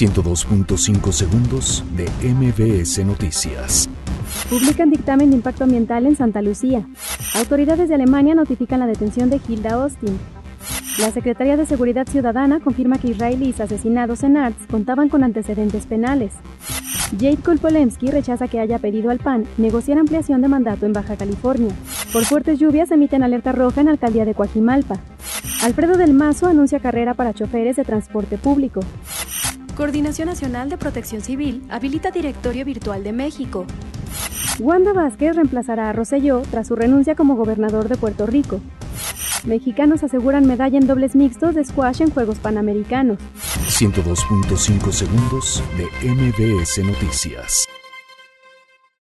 102.5 segundos de MBS Noticias. Publican dictamen de impacto ambiental en Santa Lucía. Autoridades de Alemania notifican la detención de Hilda Austin. La Secretaría de Seguridad Ciudadana confirma que israelíes asesinados en Arts contaban con antecedentes penales. Jade Kolpolemsky rechaza que haya pedido al PAN negociar ampliación de mandato en Baja California. Por fuertes lluvias emiten alerta roja en alcaldía de Coajimalpa. Alfredo del Mazo anuncia carrera para choferes de transporte público. Coordinación Nacional de Protección Civil habilita Directorio Virtual de México. Wanda Vázquez reemplazará a Roselló tras su renuncia como gobernador de Puerto Rico. Mexicanos aseguran medalla en dobles mixtos de squash en Juegos Panamericanos. 102.5 segundos de MBS Noticias.